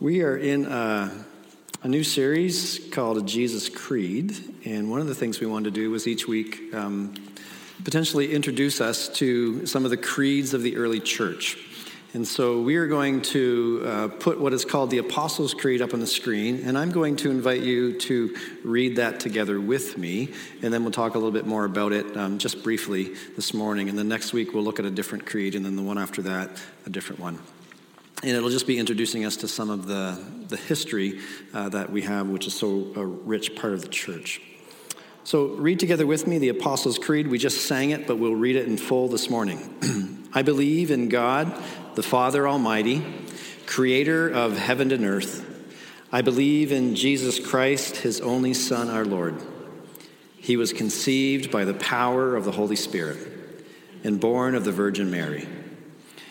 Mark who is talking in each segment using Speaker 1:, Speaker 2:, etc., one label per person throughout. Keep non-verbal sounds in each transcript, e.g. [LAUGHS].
Speaker 1: We are in a, a, new series called Jesus Creed, and one of the things we wanted to do was each week um, potentially introduce us to some of the creeds of the early church. And so we are going to uh, put what is called the Apostles' Creed up on the screen, and I'm going to invite you to read that together with me, and then we'll talk a little bit more about it um, just briefly this morning. And then next week we'll look at a different creed, and then the one after that, a different one and it'll just be introducing us to some of the, the history uh, that we have, which is so a rich part of the church. So, read together with me the Apostles' Creed. We just sang it, but we'll read it in full this morning. [CLEARS THROAT] I believe in God, the Father Almighty, creator of heaven and earth. I believe in Jesus Christ, his only Son, our Lord. He was conceived by the power of the Holy Spirit and born of the Virgin Mary.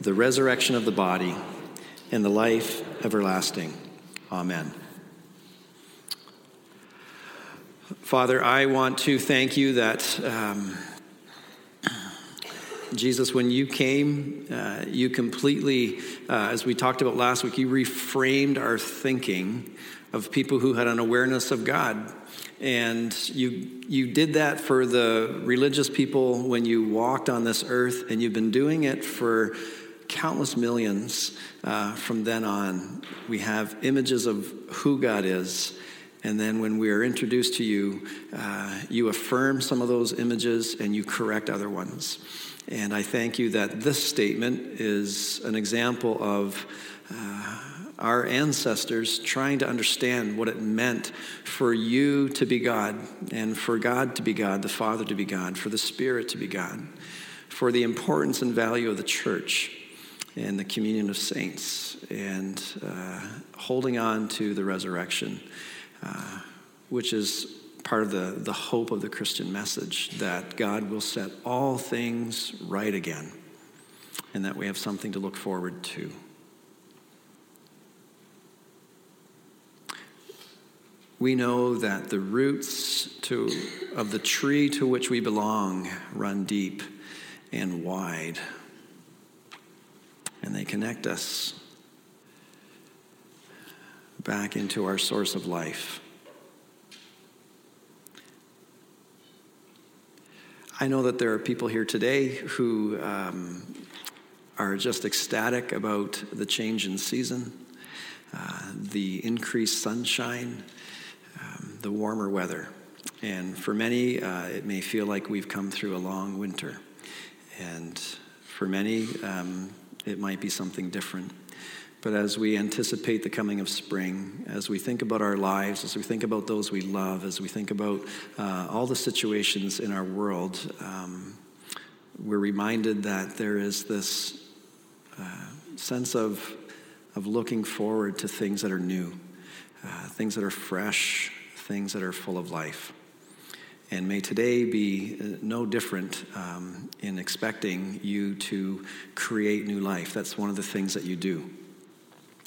Speaker 1: the resurrection of the body, and the life everlasting. Amen. Father, I want to thank you that, um, Jesus, when you came, uh, you completely, uh, as we talked about last week, you reframed our thinking of people who had an awareness of God. And you, you did that for the religious people when you walked on this earth, and you've been doing it for countless millions uh, from then on. We have images of who God is. And then when we are introduced to you, uh, you affirm some of those images and you correct other ones. And I thank you that this statement is an example of uh, our ancestors trying to understand what it meant for you to be God, and for God to be God, the Father to be God, for the Spirit to be God, for the importance and value of the church and the communion of saints and uh, holding on to the resurrection, uh, which is part of the, the hope of the Christian message that God will set all things right again and that we have something to look forward to. We know that the roots to, of the tree to which we belong run deep and wide and they connect us back into our source of life. I know that there are people here today who um, are just ecstatic about the change in season, uh, the increased sunshine, um, the warmer weather. And for many, uh, it may feel like we've come through a long winter. And for many, um, it might be something different. But as we anticipate the coming of spring, as we think about our lives, as we think about those we love, as we think about uh, all the situations in our world, um, we're reminded that there is this uh, sense of, of looking forward to things that are new, uh, things that are fresh, things that are full of life. And may today be uh, no different um, in expecting you to create new life. That's one of the things that you do.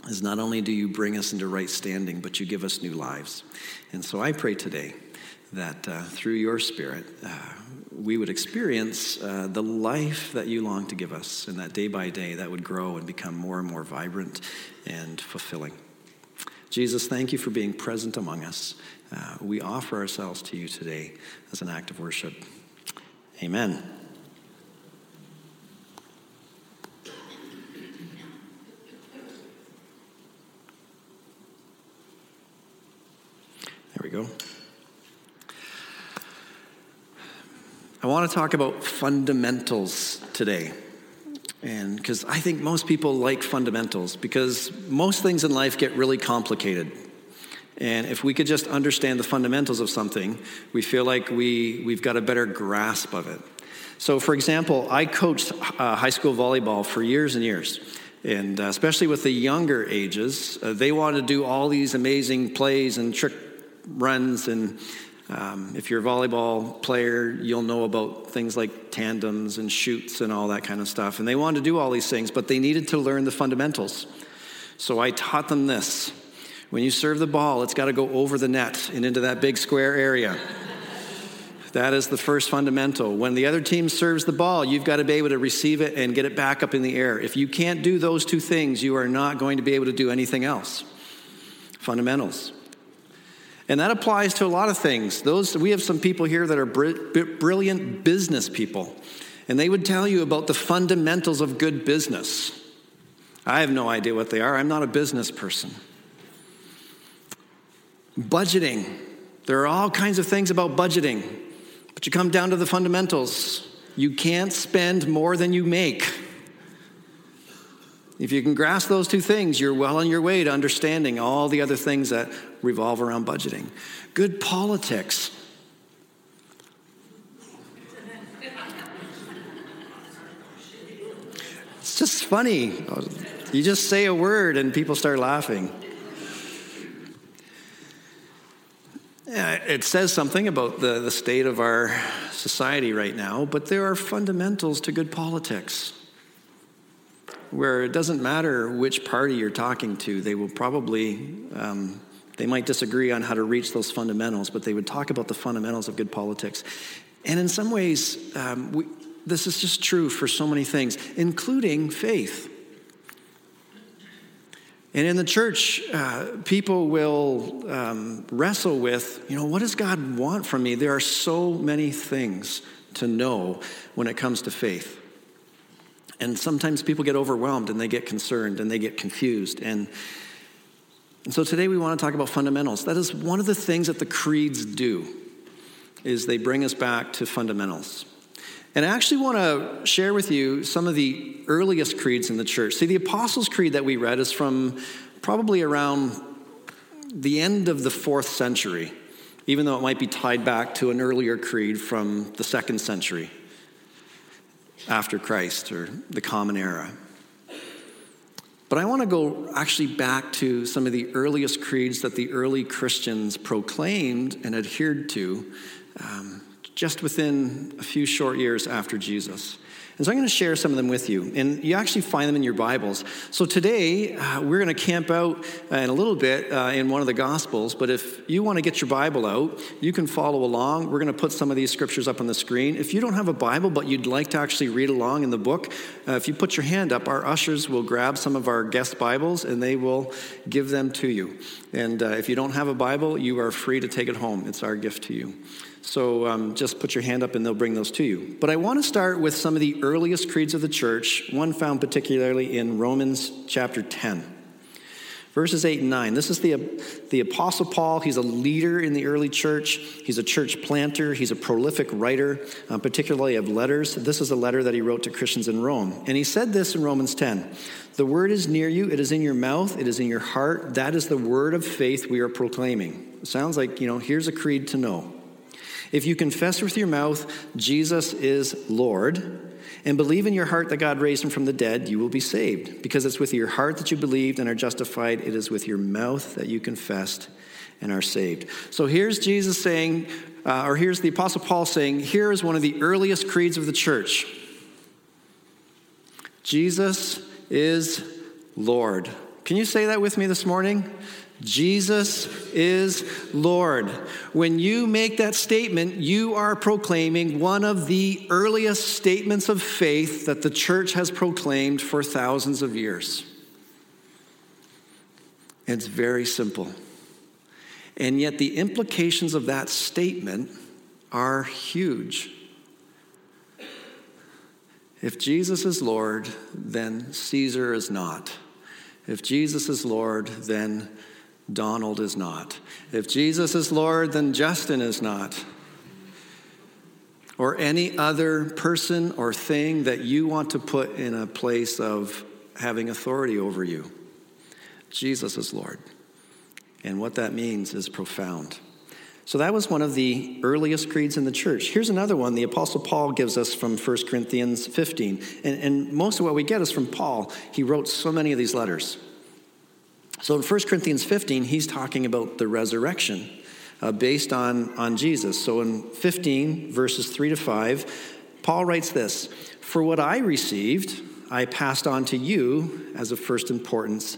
Speaker 1: Is not only do you bring us into right standing, but you give us new lives. And so I pray today that uh, through your Spirit, uh, we would experience uh, the life that you long to give us, and that day by day that would grow and become more and more vibrant and fulfilling. Jesus, thank you for being present among us. Uh, we offer ourselves to you today as an act of worship. Amen. There we go. I want to talk about fundamentals today. And because I think most people like fundamentals, because most things in life get really complicated. And if we could just understand the fundamentals of something, we feel like we, we've got a better grasp of it. So, for example, I coached uh, high school volleyball for years and years. And uh, especially with the younger ages, uh, they want to do all these amazing plays and trick runs. And um, if you're a volleyball player, you'll know about things like tandems and shoots and all that kind of stuff. And they wanted to do all these things, but they needed to learn the fundamentals. So I taught them this. When you serve the ball, it's got to go over the net and into that big square area. That is the first fundamental. When the other team serves the ball, you've got to be able to receive it and get it back up in the air. If you can't do those two things, you are not going to be able to do anything else. Fundamentals. And that applies to a lot of things. Those we have some people here that are br- brilliant business people, and they would tell you about the fundamentals of good business. I have no idea what they are. I'm not a business person. Budgeting. There are all kinds of things about budgeting. But you come down to the fundamentals. You can't spend more than you make. If you can grasp those two things, you're well on your way to understanding all the other things that revolve around budgeting. Good politics. It's just funny. You just say a word and people start laughing. It says something about the, the state of our society right now, but there are fundamentals to good politics where it doesn't matter which party you're talking to, they will probably, um, they might disagree on how to reach those fundamentals, but they would talk about the fundamentals of good politics. And in some ways, um, we, this is just true for so many things, including faith. And in the church, uh, people will um, wrestle with, you know, what does God want from me? There are so many things to know when it comes to faith. And sometimes people get overwhelmed and they get concerned and they get confused. And, and so today we want to talk about fundamentals. That is one of the things that the creeds do, is they bring us back to fundamentals. And I actually want to share with you some of the earliest creeds in the church. See, the Apostles' Creed that we read is from probably around the end of the fourth century, even though it might be tied back to an earlier creed from the second century after Christ or the Common Era. But I want to go actually back to some of the earliest creeds that the early Christians proclaimed and adhered to. Um, just within a few short years after Jesus. And so I'm going to share some of them with you. And you actually find them in your Bibles. So today, uh, we're going to camp out uh, in a little bit uh, in one of the Gospels. But if you want to get your Bible out, you can follow along. We're going to put some of these scriptures up on the screen. If you don't have a Bible, but you'd like to actually read along in the book, uh, if you put your hand up, our ushers will grab some of our guest Bibles and they will give them to you. And uh, if you don't have a Bible, you are free to take it home. It's our gift to you. So um, just put your hand up and they'll bring those to you. But I want to start with some of the earliest creeds of the church, one found particularly in Romans chapter 10. Verses 8 and 9. This is the, the Apostle Paul. He's a leader in the early church. He's a church planter. He's a prolific writer, uh, particularly of letters. This is a letter that he wrote to Christians in Rome. And he said this in Romans 10 The word is near you, it is in your mouth, it is in your heart. That is the word of faith we are proclaiming. It sounds like, you know, here's a creed to know. If you confess with your mouth Jesus is Lord, and believe in your heart that God raised him from the dead, you will be saved. Because it's with your heart that you believed and are justified, it is with your mouth that you confessed and are saved. So here's Jesus saying, uh, or here's the Apostle Paul saying, here is one of the earliest creeds of the church Jesus is Lord. Can you say that with me this morning? Jesus is Lord. When you make that statement, you are proclaiming one of the earliest statements of faith that the church has proclaimed for thousands of years. It's very simple. And yet, the implications of that statement are huge. If Jesus is Lord, then Caesar is not. If Jesus is Lord, then Donald is not. If Jesus is Lord, then Justin is not. Or any other person or thing that you want to put in a place of having authority over you. Jesus is Lord. And what that means is profound. So that was one of the earliest creeds in the church. Here's another one the Apostle Paul gives us from 1 Corinthians 15. And, and most of what we get is from Paul. He wrote so many of these letters. So in 1 Corinthians 15, he's talking about the resurrection uh, based on, on Jesus. So in 15, verses 3 to 5, Paul writes this For what I received, I passed on to you as of first importance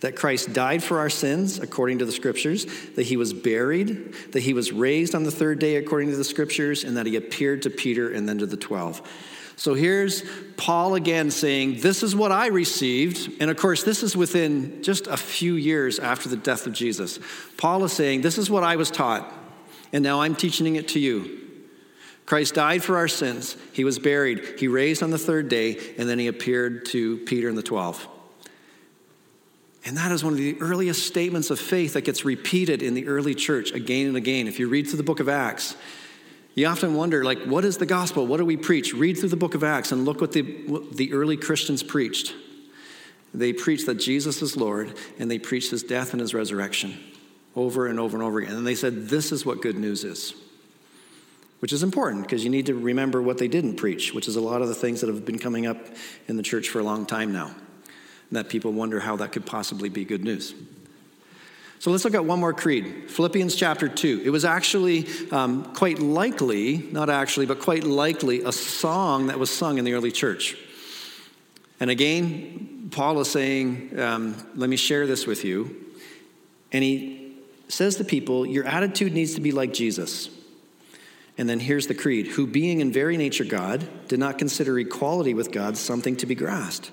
Speaker 1: that Christ died for our sins according to the scriptures, that he was buried, that he was raised on the third day according to the scriptures, and that he appeared to Peter and then to the 12. So here's Paul again saying, This is what I received. And of course, this is within just a few years after the death of Jesus. Paul is saying, This is what I was taught, and now I'm teaching it to you. Christ died for our sins. He was buried. He raised on the third day, and then he appeared to Peter and the 12. And that is one of the earliest statements of faith that gets repeated in the early church again and again. If you read through the book of Acts, you often wonder, like, what is the gospel? What do we preach? Read through the book of Acts and look what the, what the early Christians preached. They preached that Jesus is Lord, and they preached his death and his resurrection over and over and over again. And they said, this is what good news is, which is important because you need to remember what they didn't preach, which is a lot of the things that have been coming up in the church for a long time now and that people wonder how that could possibly be good news. So let's look at one more creed Philippians chapter 2. It was actually um, quite likely, not actually, but quite likely, a song that was sung in the early church. And again, Paul is saying, um, Let me share this with you. And he says to people, Your attitude needs to be like Jesus. And then here's the creed who, being in very nature God, did not consider equality with God something to be grasped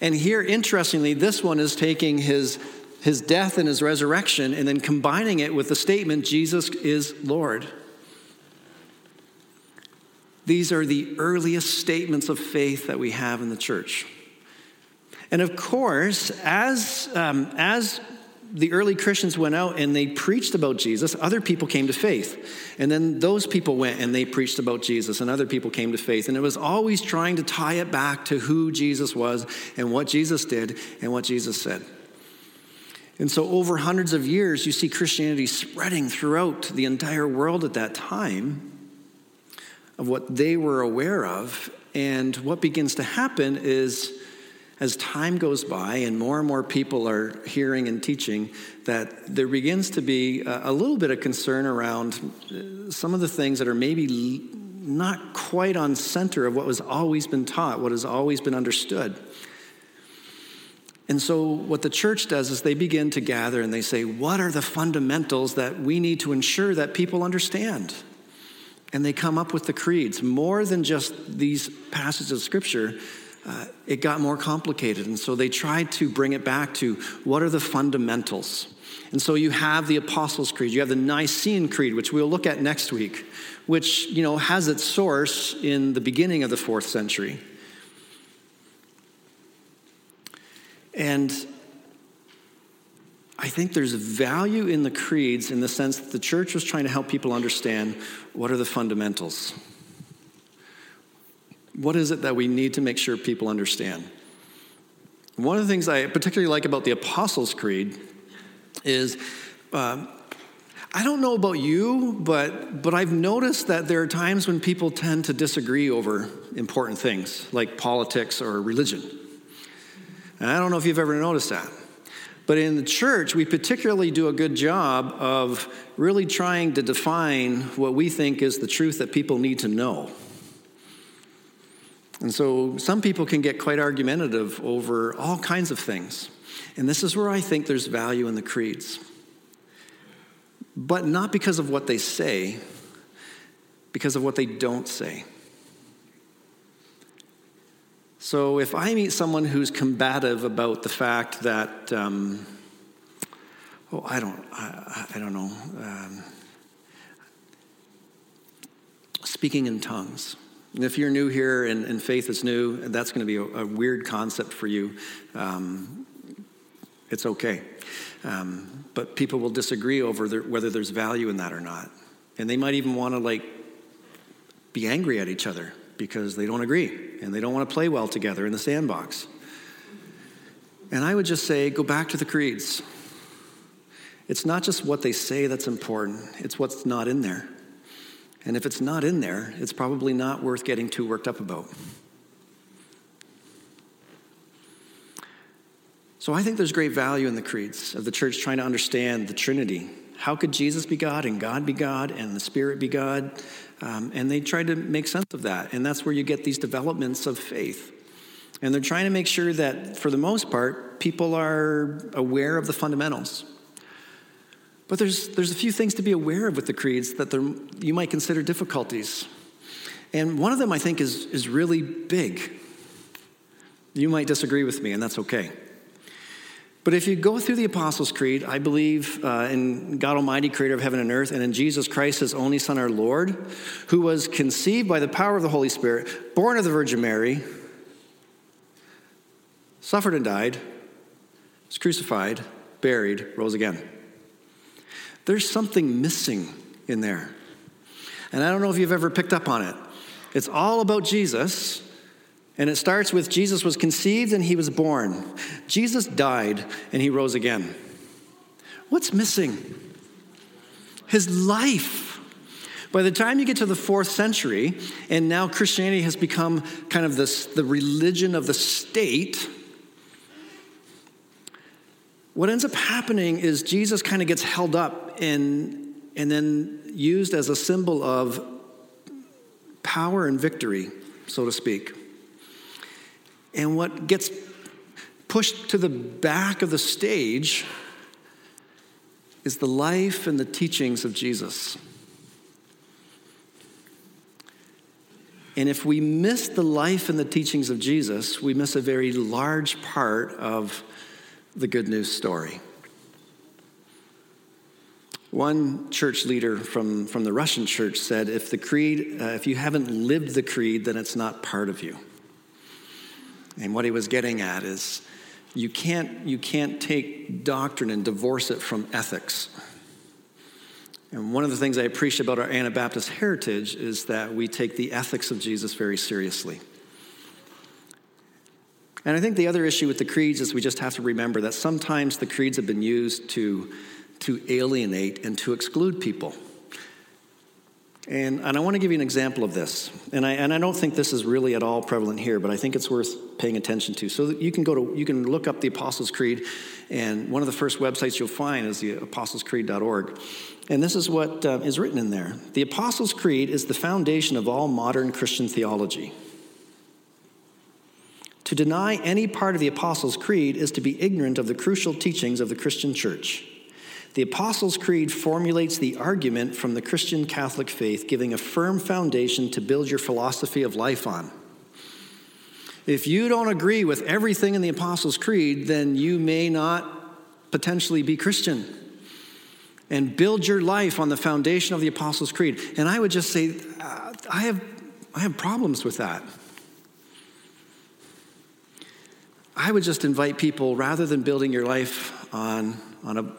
Speaker 1: And here, interestingly, this one is taking his, his death and his resurrection and then combining it with the statement, Jesus is Lord. These are the earliest statements of faith that we have in the church. And of course, as, um, as the early Christians went out and they preached about Jesus, other people came to faith. And then those people went and they preached about Jesus, and other people came to faith. And it was always trying to tie it back to who Jesus was and what Jesus did and what Jesus said. And so, over hundreds of years, you see Christianity spreading throughout the entire world at that time of what they were aware of. And what begins to happen is as time goes by and more and more people are hearing and teaching, that there begins to be a, little bit of concern around uh, some of the things that are maybe not quite on center of what has always been taught, what has always been understood. And so, what the church does is they begin to gather and they say, What are the fundamentals that we need to ensure that people understand? And they come up with the creeds, more than just these passages of scripture uh, it got more complicated. And so they tried to bring it back to what are the fundamentals? And so you have the Apostles' Creed, you have the Nicene Creed, which we'll look at next week, which you know has its source in the beginning of the fourth century. And I think there's value in the creeds in the sense that the church was trying to help people understand what are the fundamentals. What is it that we need to make sure people understand? One of the things I particularly like about the Apostles' Creed is uh, I don't know about you, but, but I've noticed that there are times when people tend to disagree over important things like politics or religion. And I don't know if you've ever noticed that. But in the church, we particularly do a good job of really trying to define what we think is the truth that people need to know. And so some people can get quite argumentative over all kinds of things. And this is where I think there's value in the creeds. But not because of what they say, because of what they don't say. So if I meet someone who's combative about the fact that, um, oh, I don't, I, I don't know. Um, speaking in tongues. And if you're new here and, and faith is new, that's going to be a, a, weird concept for you. Um, it's okay. Um, but people will disagree over there, whether there's value in that or not. And they might even want to like be angry at each other because they don't agree and they don't want to play well together in the sandbox. And I would just say go back to the creeds. It's not just what they say that's important, it's what's not in there. And if it's not in there, it's probably not worth getting too worked up about. So I think there's great value in the creeds of the church trying to understand the Trinity. How could Jesus be God and God be God and the Spirit be God? Um, and they try to make sense of that. And that's where you get these developments of faith. And they're trying to make sure that, for the most part, people are aware of the fundamentals. But there's, there's a few things to be aware of with the creeds that you might consider difficulties. And one of them, I think, is, is really big. You might disagree with me, and that's okay. But if you go through the Apostles' Creed, I believe uh, in God Almighty, creator of heaven and earth, and in Jesus Christ, his only Son, our Lord, who was conceived by the power of the Holy Spirit, born of the Virgin Mary, suffered and died, was crucified, buried, rose again. There's something missing in there. And I don't know if you've ever picked up on it. It's all about Jesus, and it starts with Jesus was conceived and he was born. Jesus died and he rose again. What's missing? His life. By the time you get to the fourth century, and now Christianity has become kind of this, the religion of the state, what ends up happening is Jesus kind of gets held up and, and then used as a symbol of power and victory, so to speak. And what gets pushed to the back of the stage is the life and the teachings of Jesus. And if we miss the life and the teachings of Jesus, we miss a very large part of the good news story. One church leader from, from the Russian church said, if the creed, uh, if you haven't lived the creed, then it's not part of you. And what he was getting at is you can't, you can't take doctrine and divorce it from ethics. And one of the things I appreciate about our Anabaptist heritage is that we take the ethics of Jesus very seriously. And I think the other issue with the creeds is we just have to remember that sometimes the creeds have been used to, to alienate and to exclude people. And, and I want to give you an example of this. And I, and I don't think this is really at all prevalent here, but I think it's worth paying attention to. So you can go to, you can look up the Apostles' Creed, and one of the first websites you'll find is the apostlescreed.org. And this is what uh, is written in there The Apostles' Creed is the foundation of all modern Christian theology. To deny any part of the Apostles' Creed is to be ignorant of the crucial teachings of the Christian church. The Apostles' Creed formulates the argument from the Christian Catholic faith, giving a firm foundation to build your philosophy of life on. If you don't agree with everything in the Apostles' Creed, then you may not potentially be Christian. And build your life on the foundation of the Apostles' Creed. And I would just say, uh, I, have, I have problems with that. I would just invite people, rather than building your life on, on a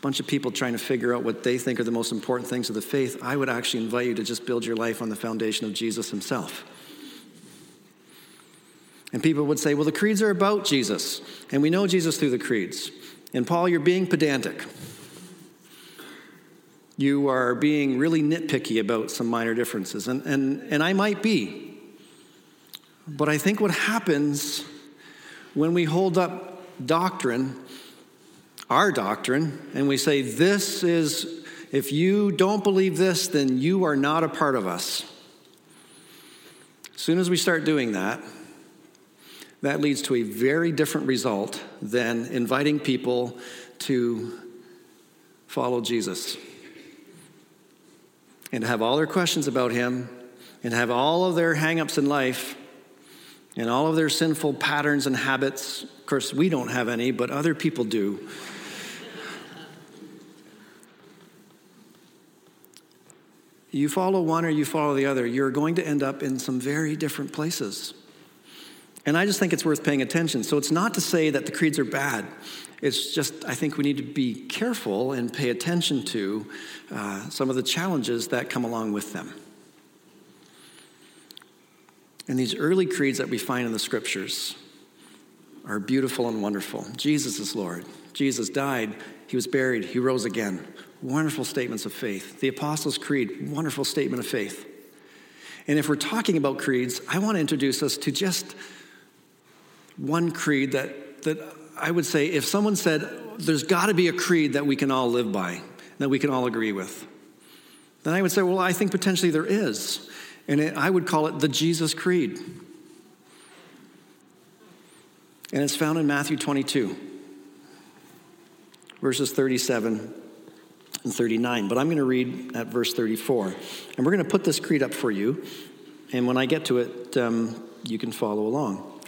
Speaker 1: bunch of people trying to figure out what they think are the most important things of the faith, I would actually invite you to just build your life on the foundation of Jesus himself. And people would say, well, the creeds are about Jesus, and we know Jesus through the creeds. And Paul, you're being pedantic. You are being really nitpicky about some minor differences, and, and, and I might be. But I think what happens when we hold up doctrine, our doctrine, and we say, This is, if you don't believe this, then you are not a part of us. As soon as we start doing that, that leads to a very different result than inviting people to follow Jesus and have all their questions about him and have all of their hangups in life and all of their sinful patterns and habits. Of course, we don't have any, but other people do. you follow one or you follow the other, you're going to end up in some very different places. And I just think it's worth paying attention. So it's not to say that the creeds are bad. It's just, I think we need to be careful and pay attention to uh, some of the challenges that come along with them. And these early creeds that we find in the scriptures are beautiful and wonderful. Jesus is Lord. Jesus died, he was buried, he rose again. Wonderful statements of faith. The Apostles' Creed, wonderful statement of faith. And if we're talking about creeds, I want to introduce us to just one creed that, that I would say if someone said, there's got to be a creed that we can all live by, that we can all agree with, then I would say, well, I think potentially there is. And it, I would call it the Jesus Creed. And it's found in Matthew 22, verses 37 and 39. But I'm going to read at verse 34. And we're going to put this creed up for you. And when I get to it, um, you can follow along.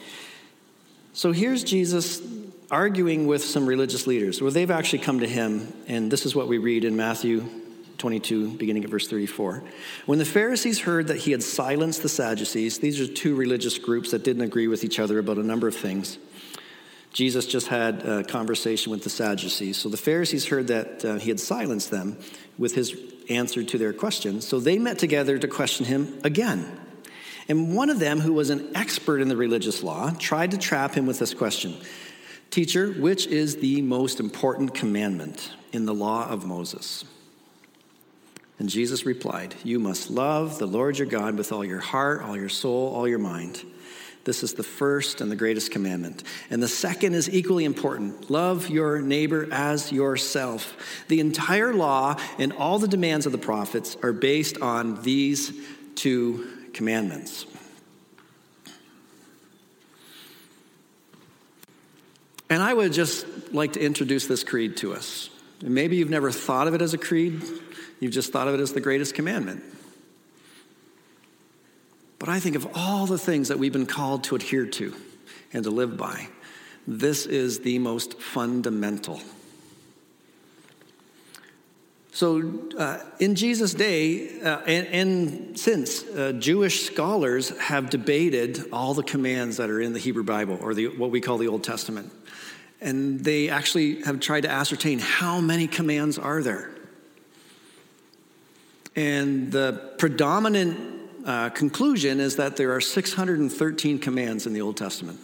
Speaker 1: So here's Jesus arguing with some religious leaders. Well, they've actually come to him, and this is what we read in Matthew 22, beginning at verse 34. When the Pharisees heard that he had silenced the Sadducees, these are two religious groups that didn't agree with each other about a number of things. Jesus just had a conversation with the Sadducees. So the Pharisees heard that uh, he had silenced them with his answer to their questions. So they met together to question him again. And one of them, who was an expert in the religious law, tried to trap him with this question Teacher, which is the most important commandment in the law of Moses? And Jesus replied, You must love the Lord your God with all your heart, all your soul, all your mind. This is the first and the greatest commandment. And the second is equally important love your neighbor as yourself. The entire law and all the demands of the prophets are based on these two commandments. And I would just like to introduce this creed to us. maybe you've never thought of it as a creed, you've just thought of it as the greatest commandment. But I think of all the things that we've been called to adhere to and to live by, this is the most fundamental. So, uh, in Jesus' day, uh, and, and, since, uh, Jewish scholars have debated all the commands that are in the Hebrew Bible, or the, what we call the Old Testament. And they actually have tried to ascertain how many commands are there. And the predominant uh, conclusion is that there are 613 commands in the Old Testament.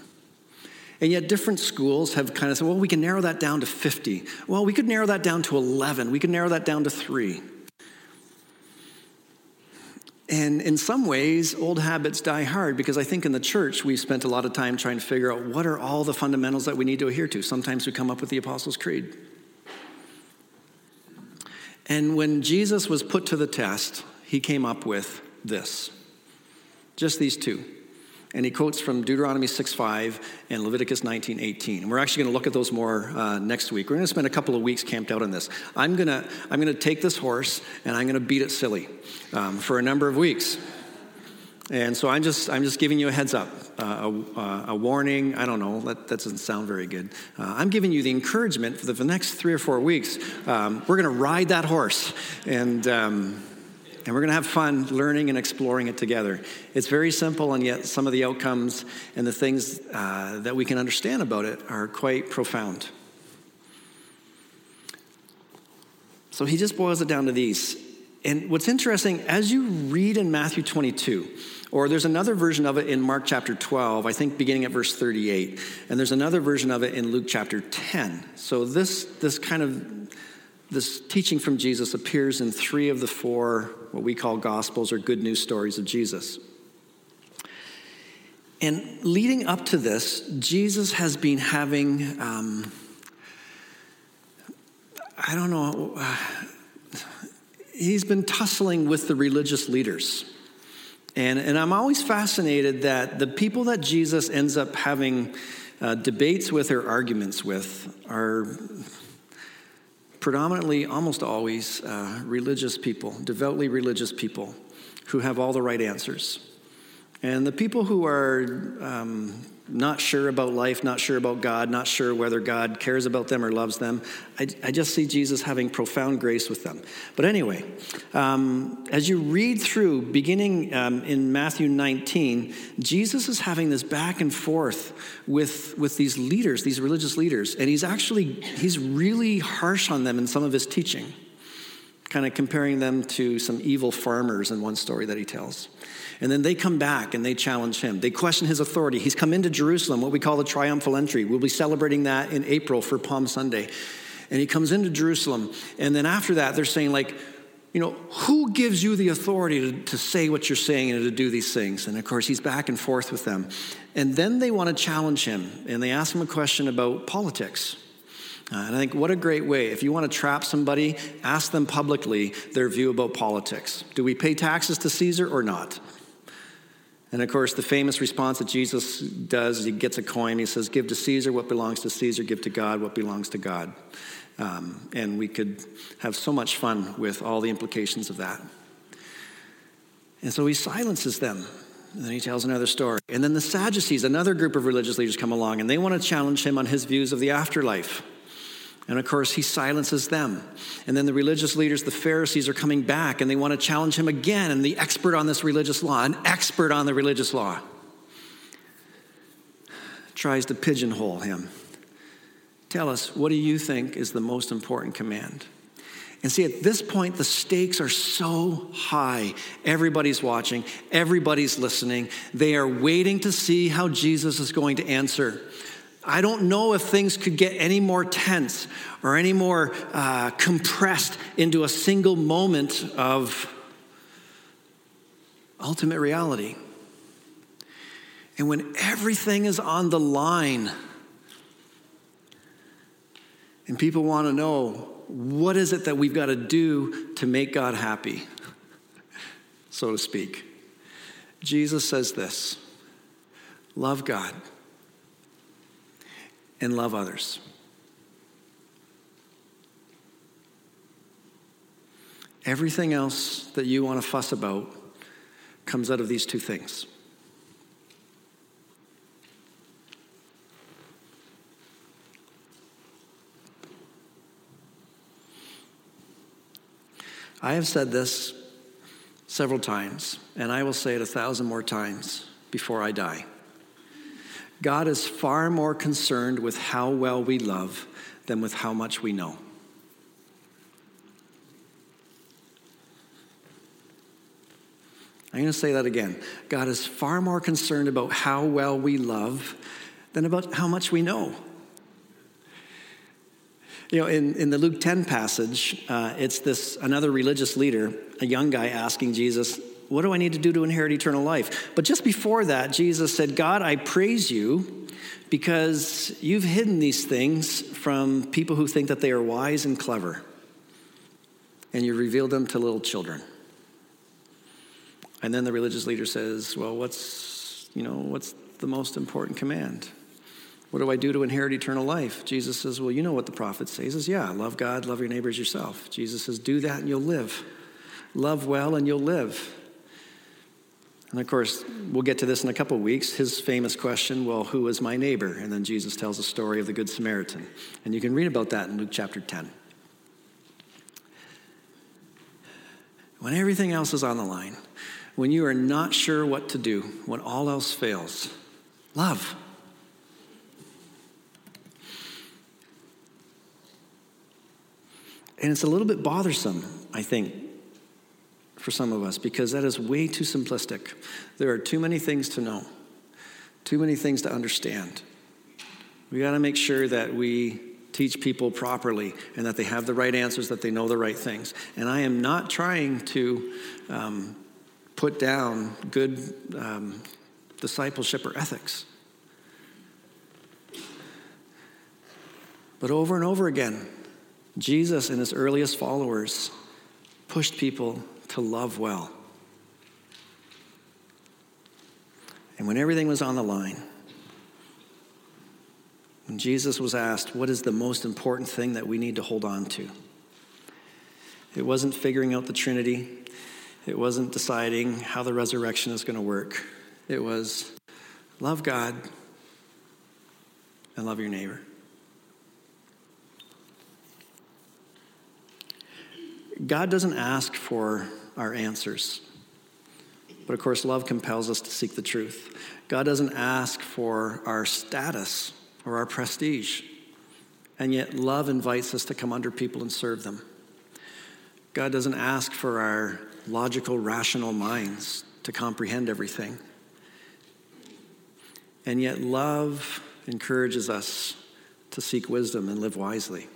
Speaker 1: And yet, different schools have kind of said, well, we can narrow that down to 50. Well, we could narrow that down to 11. We could narrow that down to three. And in some ways, old habits die hard because I think in the church we've spent a lot of time trying to figure out what are all the fundamentals that we need to adhere to. Sometimes we come up with the Apostles' Creed. And when Jesus was put to the test, he came up with this. Just these two. And he quotes from Deuteronomy 6.5 and Leviticus 19.18. And we're actually going to look at those more uh, next week. We're going to spend a couple of weeks camped out on this. I'm going to, I'm going to take this horse and I'm going to beat it silly um, for a number of weeks. And so I'm just, I'm just giving you a heads up, uh, a, a, warning. I don't know, that, that doesn't sound very good. Uh, I'm giving you the encouragement for the, for the next three or four weeks. Um, we're going to ride that horse. And... Um, and we're going to have fun learning and exploring it together. It's very simple, and yet some of the outcomes and the things uh, that we can understand about it are quite profound. So he just boils it down to these. And what's interesting, as you read in Matthew 22, or there's another version of it in Mark chapter 12, I think beginning at verse 38, and there's another version of it in Luke chapter 10. So this, this kind of this teaching from Jesus appears in three of the four, what we call gospels or good news stories of Jesus. And leading up to this, Jesus has been having, um, I don't know, uh, he's been tussling with the religious leaders. And, and I'm always fascinated that the people that Jesus ends up having uh, debates with or arguments with are predominantly, almost always, uh, religious people, devoutly religious people who have all the right answers. And the people who are um, not sure about life, not sure about God, not sure whether God cares about them or loves them. I, I just see Jesus having profound grace with them. But anyway, um, as you read through, beginning um, in Matthew 19, Jesus is having this back and forth with, with these leaders, these religious leaders, and he's actually, he's really harsh on them in some of his teaching, kind of comparing them to some evil farmers in one story that he tells. And then they come back and they challenge him. They question his authority. He's come into Jerusalem, what we call the triumphal entry. We'll be celebrating that in April for Palm Sunday. And he comes into Jerusalem. And then after that, they're saying, like, you know, who gives you the authority to, to say what you're saying and to do these things? And of course, he's back and forth with them. And then they want to challenge him. And they ask him a question about politics. Uh, and I think what a great way. If you want to trap somebody, ask them publicly their view about politics. Do we pay taxes to Caesar or not? And of course, the famous response that Jesus does, he gets a coin. He says, Give to Caesar what belongs to Caesar, give to God what belongs to God. Um, and we could have so much fun with all the implications of that. And so he silences them. And then he tells another story. And then the Sadducees, another group of religious leaders, come along and they want to challenge him on his views of the afterlife. And of course, he silences them. And then the religious leaders, the Pharisees, are coming back and they want to challenge him again. And the expert on this religious law, an expert on the religious law, tries to pigeonhole him. Tell us, what do you think is the most important command? And see, at this point, the stakes are so high. Everybody's watching, everybody's listening. They are waiting to see how Jesus is going to answer. I don't know if things could get any more tense or any more uh, compressed into a single moment of ultimate reality. And when everything is on the line, and people want to know what is it that we've got to do to make God happy, [LAUGHS] so to speak, Jesus says this love God and love others. Everything else that you want to fuss about comes out of these two things. I have said this several times, and I will say it a thousand more times before I die. God is far more concerned with how well we love than with how much we know. I'm going to say that again. God is far more concerned about how well we love than about how much we know. You know, in, in the Luke 10 passage, uh, it's this another religious leader, a young guy asking Jesus, what do I need to do to inherit eternal life? But just before that, Jesus said, God, I praise you because you've hidden these things from people who think that they are wise and clever, and you revealed them to little children. And then the religious leader says, Well, what's, you know, what's the most important command? What do I do to inherit eternal life? Jesus says, Well, you know what the prophet says. He says, Yeah, love God, love your neighbors yourself. Jesus says, Do that and you'll live. Love well and you'll live. And of course, we'll get to this in a couple of weeks. His famous question, well, who is my neighbor? And then Jesus tells the story of the Good Samaritan. And you can read about that in Luke chapter 10. When everything else is on the line, when you are not sure what to do, when all else fails, love. And it's a little bit bothersome, I think, for some of us because that is way too simplistic. There are too many things to know, too many things to understand. We got to make sure that we teach people properly and that they have the right answers, that they know the right things. And I am not trying to um, put down good um, discipleship or ethics. But over and over again, Jesus and his earliest followers pushed people to love well. And when everything was on the line, when Jesus was asked, What is the most important thing that we need to hold on to? It wasn't figuring out the Trinity, it wasn't deciding how the resurrection is going to work. It was love God and love your neighbor. God doesn't ask for our answers. But of course, love compels us to seek the truth. God doesn't ask for our status or our prestige. And yet, love invites us to come under people and serve them. God doesn't ask for our logical, rational minds to comprehend everything. And yet, love encourages us to seek wisdom and live wisely.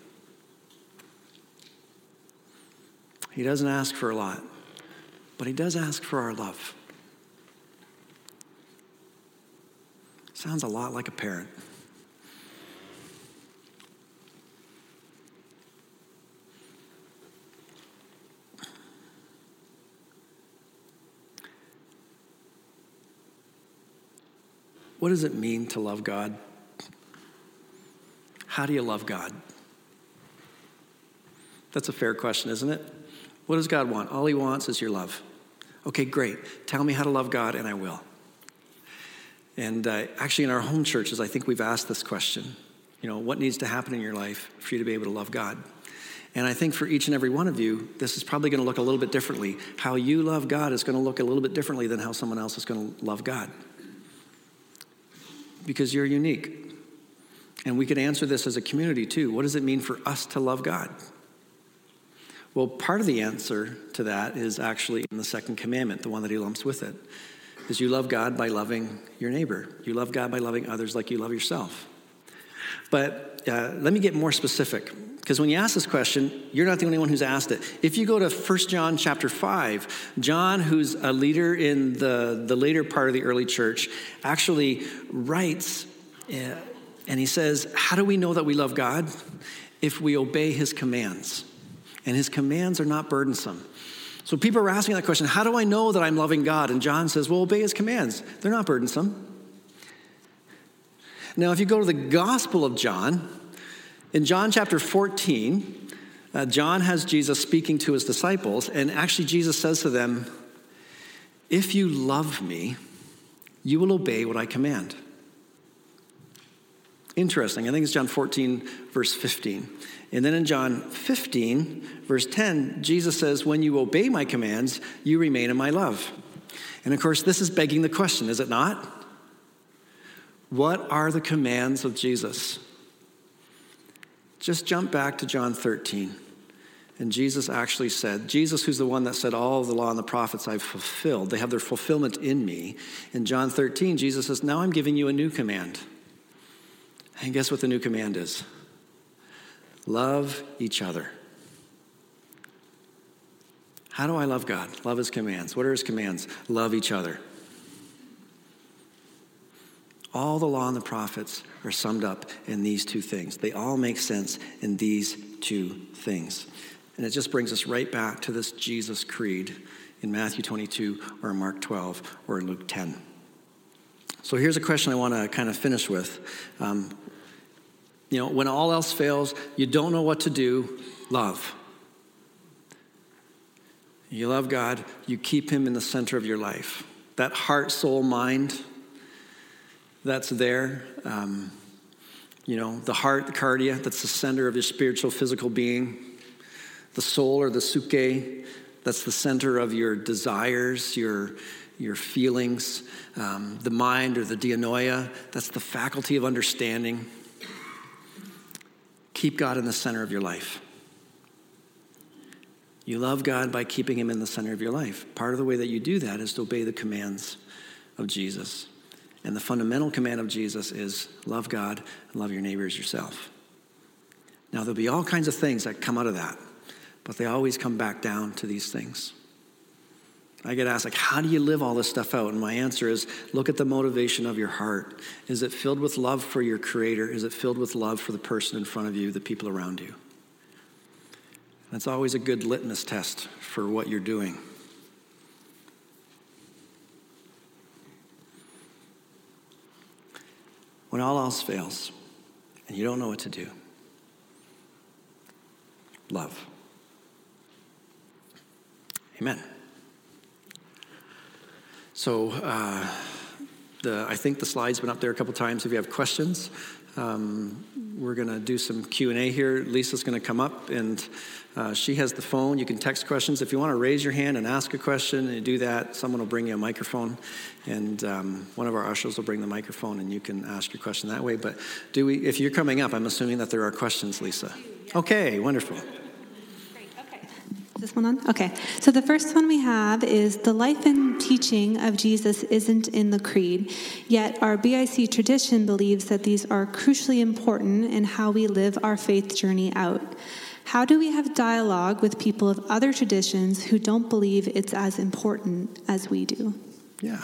Speaker 1: He doesn't ask for a lot, but He does ask for our love. Sounds a lot like a parent. What does it mean to love God? How do you love God? That's a fair question, isn't it? What does God want? All He wants is your love. Okay, great. Tell me how to love God, and I will. And uh, actually, in our home churches, I think we've asked this question you know, what needs to happen in your life for you to be able to love God? And I think for each and every one of you, this is probably going to look a little bit differently. How you love God is going to look a little bit differently than how someone else is going to love God because you're unique. And we could answer this as a community too. What does it mean for us to love God? Well, part of the answer to that is actually in the second commandment, the one that he lumps with it. Is you love God by loving your neighbor. You love God by loving others like you love yourself. But uh, let me get more specific because when you ask this question you're not the only one who's asked it if you go to 1 john chapter 5 john who's a leader in the, the later part of the early church actually writes uh, and he says how do we know that we love god if we obey his commands and his commands are not burdensome. So people are asking that question how do i know that i'm loving god? And john says well obey his commands. They're not burdensome. Now if you go to the gospel of john in John chapter 14, uh, John has Jesus speaking to his disciples, and actually, Jesus says to them, If you love me, you will obey what I command. Interesting. I think it's John 14, verse 15. And then in John 15, verse 10, Jesus says, When you obey my commands, you remain in my love. And of course, this is begging the question, is it not? What are the commands of Jesus? Just jump back to John 13. And Jesus actually said, Jesus, who's the one that said, All the law and the prophets I've fulfilled, they have their fulfillment in me. In John 13, Jesus says, Now I'm giving you a new command. And guess what the new command is? Love each other. How do I love God? Love his commands. What are his commands? Love each other. All the law and the prophets are summed up in these two things. They all make sense in these two things. And it just brings us right back to this Jesus creed in Matthew 22 or Mark 12 or Luke 10. So here's a question I want to kind of finish with. Um, you know, when all else fails, you don't know what to do, love. You love God, you keep Him in the center of your life. That heart, soul, mind, that's there. Um, you know, the heart, the cardia, that's the center of your spiritual, physical being. The soul or the psyche, that's the center of your desires, your, your feelings. Um, the mind or the dianoia, that's the faculty of understanding. Keep God in the center of your life. You love God by keeping Him in the center of your life. Part of the way that you do that is to obey the commands of Jesus. And the fundamental command of Jesus is love God and love your neighbors yourself. Now, there'll be all kinds of things that come out of that, but they always come back down to these things. I get asked, like, how do you live all this stuff out? And my answer is look at the motivation of your heart. Is it filled with love for your Creator? Is it filled with love for the person in front of you, the people around you? That's always a good litmus test for what you're doing. when all else fails and you don't know what to do? Love. Amen. So, uh, the, I think the slide's been up there a couple times. If you have questions, Um, we're going to do some q&a here. Lisa's going to come up and uh, she has the phone. You can text questions. If you want to raise your hand and ask a question and you do that someone will bring you a microphone and um, one of our ushers will bring the microphone and you can ask your question that way. But do we if you're coming up i'm assuming that there are questions lisa. Okay wonderful
Speaker 2: this one on? Okay. So the first one we have is the life and teaching of Jesus isn't in the creed, yet our BIC tradition believes that these are crucially important in how we live our faith journey out. How do we have dialogue with people of other traditions who don't believe it's as important as we do?
Speaker 1: Yeah.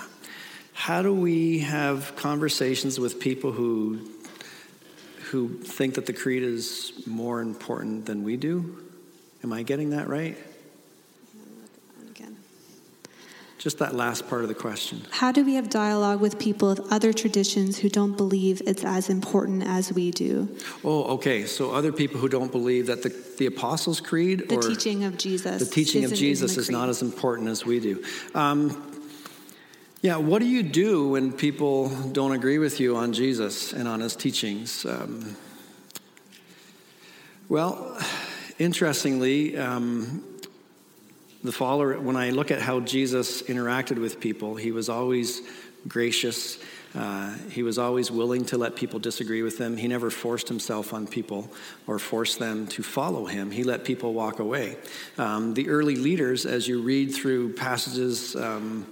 Speaker 1: How do we have conversations with people who who think that the creed is more important than we do? Am I getting that right? Just that last part of the question.
Speaker 2: How do we have dialogue with people of other traditions who don't believe it's as important as we do?
Speaker 1: Oh, okay. So other people who don't believe that the, the Apostles' Creed
Speaker 2: the teaching of Jesus,
Speaker 1: the teaching of Jesus is not as important as we do. Um, yeah, what do you do when people don't agree with you on Jesus and on his teachings? Um, well, interestingly, um, the follower, when I look at how Jesus interacted with people, he was always gracious. Uh, he was always willing to let people disagree with him. He never forced himself on people or forced them to follow him. He let people walk away. Um, the early leaders, as you read through passages um,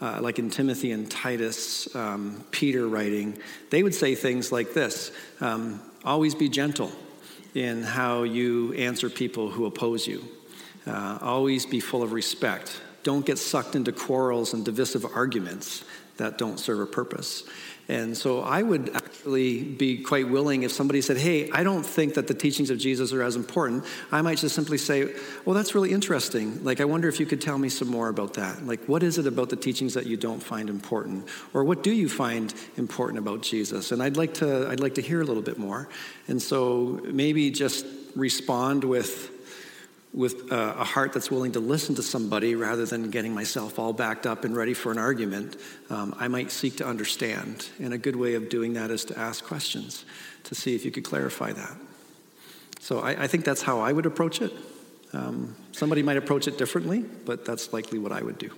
Speaker 1: uh, like in Timothy and Titus, um, Peter writing, they would say things like this um, Always be gentle in how you answer people who oppose you. Uh, always be full of respect. Don't get sucked into quarrels and divisive arguments that don't serve a purpose. And so I would actually be quite willing if somebody said, Hey, I don't think that the teachings of Jesus are as important. I might just simply say, Well, that's really interesting. Like, I wonder if you could tell me some more about that. Like, what is it about the teachings that you don't find important? Or what do you find important about Jesus? And I'd like to, I'd like to hear a little bit more. And so maybe just respond with, with uh, a heart that's willing to listen to somebody rather than getting myself all backed up and ready for an argument, um, I might seek to understand. And a good way of doing that is to ask questions to see if you could clarify that. So I, I think that's how I would approach it. Um, somebody might approach it differently, but that's likely what I would do.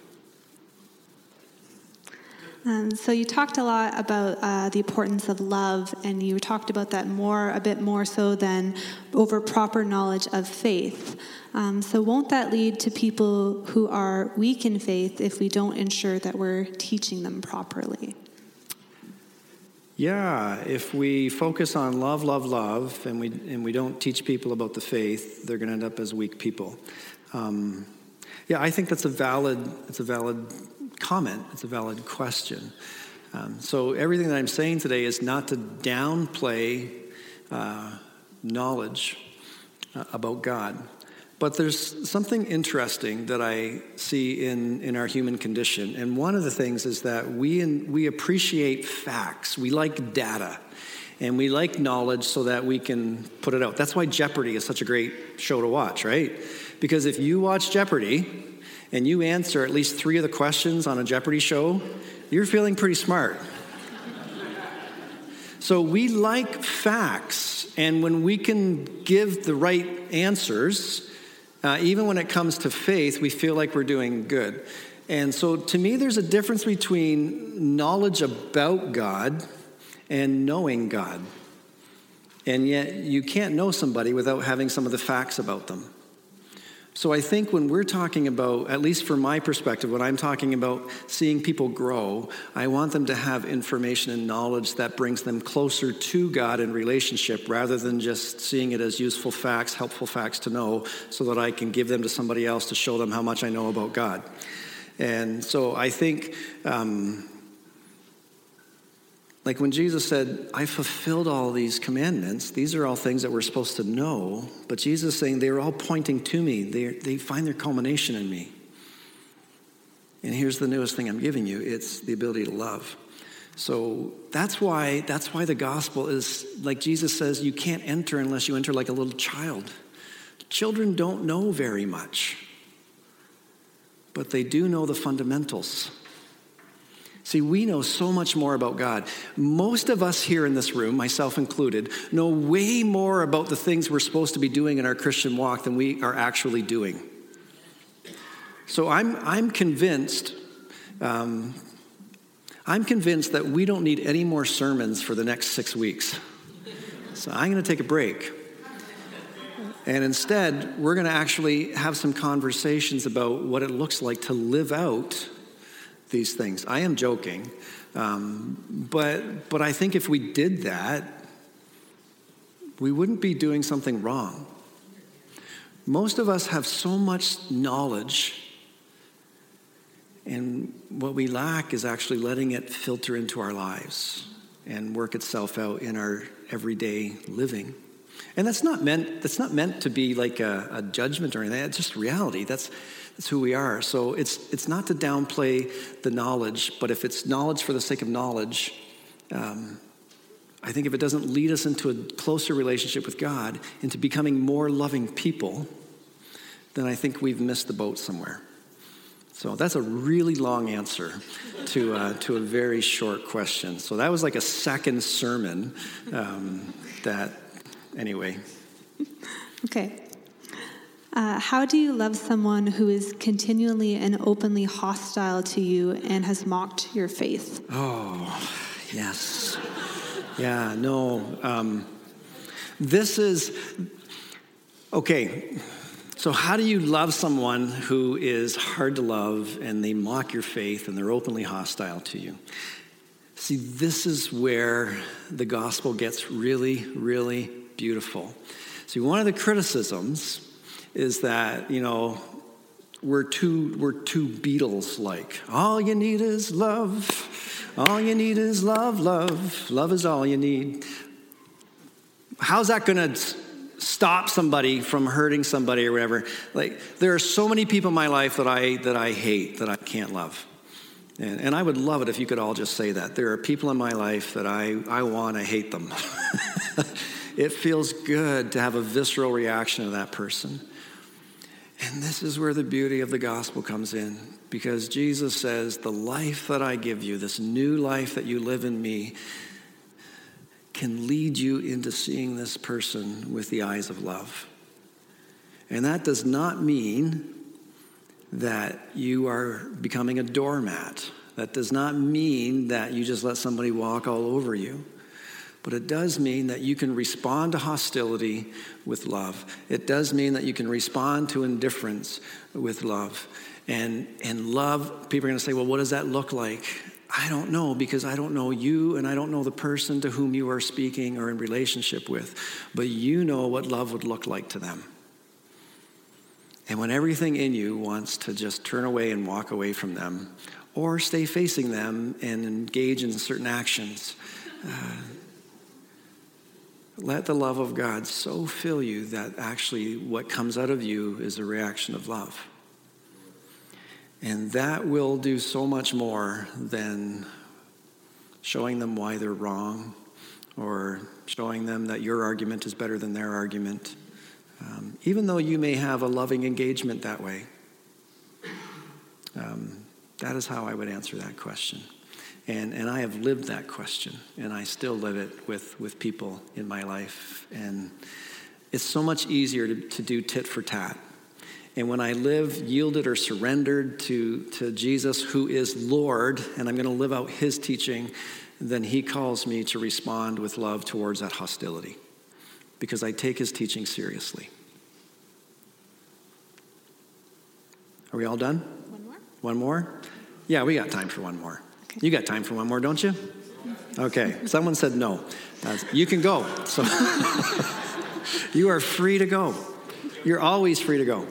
Speaker 2: Um, so you talked a lot about uh, the importance of love, and you talked about that more, a bit more so than over proper knowledge of faith. Um, so won't that lead to people who are weak in faith if we don't ensure that we're teaching them properly?
Speaker 1: Yeah, if we focus on love, love, love, and we and we don't teach people about the faith, they're going to end up as weak people. Um, yeah, I think that's a valid. It's a valid comment, it's a valid question. Um, so, everything that I'm saying today is not to downplay uh, knowledge uh, about God. But there's something interesting that I see in, in our human condition. And one of the things is that we, in, we appreciate facts, we like data, and we like knowledge so that we can put it out. That's why Jeopardy is such a great show to watch, right? Because if you watch Jeopardy, and you answer at least three of the questions on a Jeopardy show, you're feeling pretty smart. so we like facts, and when we can give the right answers, uh, even when it comes to faith, we feel like we're doing good. And so to me, there's a difference between knowledge about God and knowing God. And yet, you can't know somebody without having some of the facts about them. So I think when we're talking about, at least from my perspective, when I'm talking about seeing people grow, I want them to have information and knowledge that brings them closer to God in relationship rather than just seeing it as useful facts, helpful facts to know, so that I can give them to somebody else to show them how much I know about God. And so I think um, like when Jesus said, I fulfilled all these commandments, these are all things that we're supposed to know, but Jesus is saying they're all pointing to me. They, they find their culmination in me. And here's the newest thing I'm giving you it's the ability to love. So that's why, that's why the gospel is, like Jesus says, you can't enter unless you enter like a little child. Children don't know very much, but they do know the fundamentals. See, we know so much more about God. Most of us here in this room, myself included, know way more about the things we're supposed to be doing in our Christian walk than we are actually doing. So I'm, I'm convinced. Um, I'm convinced that we don't need any more sermons for the next six weeks. So I'm going to take a break. And instead, we're going to actually have some conversations about what it looks like to live out these things. I am joking, um, but, but I think if we did that, we wouldn't be doing something wrong. Most of us have so much knowledge, and what we lack is actually letting it filter into our lives and work itself out in our everyday living. And that's not meant, that's not meant to be like a, a judgment or anything. It's just reality. That's, that's who we are. So it's, it's not to downplay the knowledge, but if it's knowledge for the sake of knowledge, um, I think if it doesn't lead us into a closer relationship with God, into becoming more loving people, then I think we've missed the boat somewhere. So that's a really long answer to, uh, to a very short question. So that was like a second sermon um, that anyway. [LAUGHS]
Speaker 2: Okay. Uh, how do you love someone who is continually and openly hostile to you and has mocked your faith?
Speaker 1: Oh, yes. Yeah, no. Um, this is, okay, so how do you love someone who is hard to love and they mock your faith and they're openly hostile to you? See, this is where the gospel gets really, really beautiful. See, one of the criticisms is that, you know, we're too, we're too Beatles like. All you need is love. All you need is love, love. Love is all you need. How's that going to stop somebody from hurting somebody or whatever? Like, there are so many people in my life that I, that I hate, that I can't love. And, and I would love it if you could all just say that. There are people in my life that I, I want to hate them. [LAUGHS] It feels good to have a visceral reaction to that person. And this is where the beauty of the gospel comes in because Jesus says, The life that I give you, this new life that you live in me, can lead you into seeing this person with the eyes of love. And that does not mean that you are becoming a doormat. That does not mean that you just let somebody walk all over you. But it does mean that you can respond to hostility with love. It does mean that you can respond to indifference with love. And, and love, people are going to say, well, what does that look like? I don't know because I don't know you and I don't know the person to whom you are speaking or in relationship with. But you know what love would look like to them. And when everything in you wants to just turn away and walk away from them, or stay facing them and engage in certain actions, uh, let the love of God so fill you that actually what comes out of you is a reaction of love. And that will do so much more than showing them why they're wrong or showing them that your argument is better than their argument, um, even though you may have a loving engagement that way. Um, that is how I would answer that question. And, and I have lived that question, and I still live it with, with people in my life. And it's so much easier to, to do tit for tat. And when I live yielded or surrendered to, to Jesus, who is Lord, and I'm going to live out his teaching, then he calls me to respond with love towards that hostility because I take his teaching seriously. Are we all done?
Speaker 2: One more?
Speaker 1: One more? Yeah, we got time for one more. You got time for one more, don't you? Okay. Someone said no. Uh, you can go. So [LAUGHS] you are free to go. You're always free to go.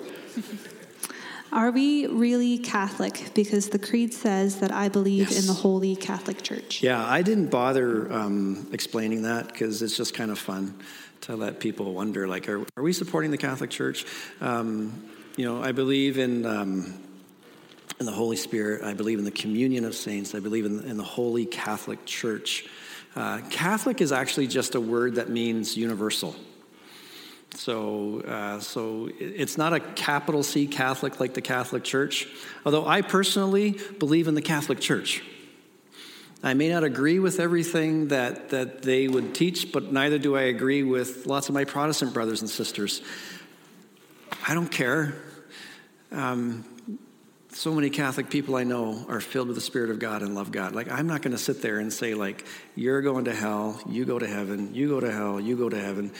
Speaker 2: Are we really Catholic? Because the Creed says that I believe yes. in the Holy Catholic Church.
Speaker 1: Yeah, I didn't bother um, explaining that because it's just kind of fun to let people wonder like, are, are we supporting the Catholic Church? Um, you know, I believe in. Um, in the Holy Spirit. I believe in the communion of saints. I believe in, in the Holy Catholic Church. Uh, Catholic is actually just a word that means universal. So, uh, so it's not a capital C Catholic like the Catholic Church, although I personally believe in the Catholic Church. I may not agree with everything that, that they would teach, but neither do I agree with lots of my Protestant brothers and sisters. I don't care. Um, so many Catholic people I know are filled with the Spirit of God and love God. Like, I'm not going to sit there and say, like, you're going to hell, you go to heaven, you go to hell, you go to heaven.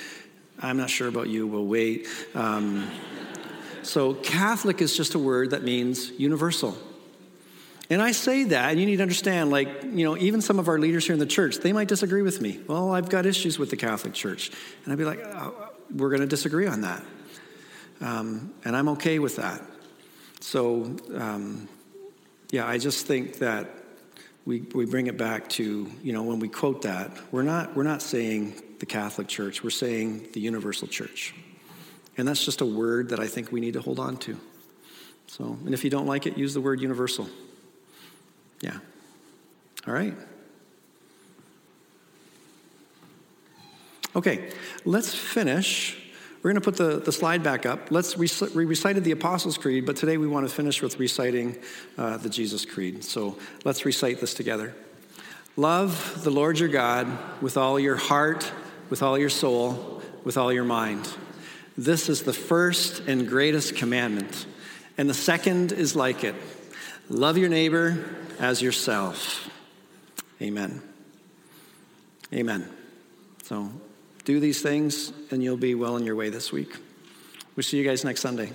Speaker 1: I'm not sure about you, we'll wait. Um, so, Catholic is just a word that means universal. And I say that, and you need to understand, like, you know, even some of our leaders here in the church, they might disagree with me. Well, I've got issues with the Catholic Church. And I'd be like, oh, we're going to disagree on that. Um, and I'm okay with that. So, um, yeah, I just think that we, we bring it back to, you know, when we quote that, we're not, we're not saying the Catholic Church, we're saying the universal church. And that's just a word that I think we need to hold on to. So, and if you don't like it, use the word universal. Yeah. All right. Okay, let's finish. We're going to put the, the slide back up. Let's we recited the Apostles' Creed, but today we want to finish with reciting uh, the Jesus Creed. So let's recite this together. Love the Lord your God with all your heart, with all your soul, with all your mind. This is the first and greatest commandment, and the second is like it love your neighbor as yourself. Amen. Amen. So do these things, and you'll be well on your way this week. We'll see you guys next Sunday.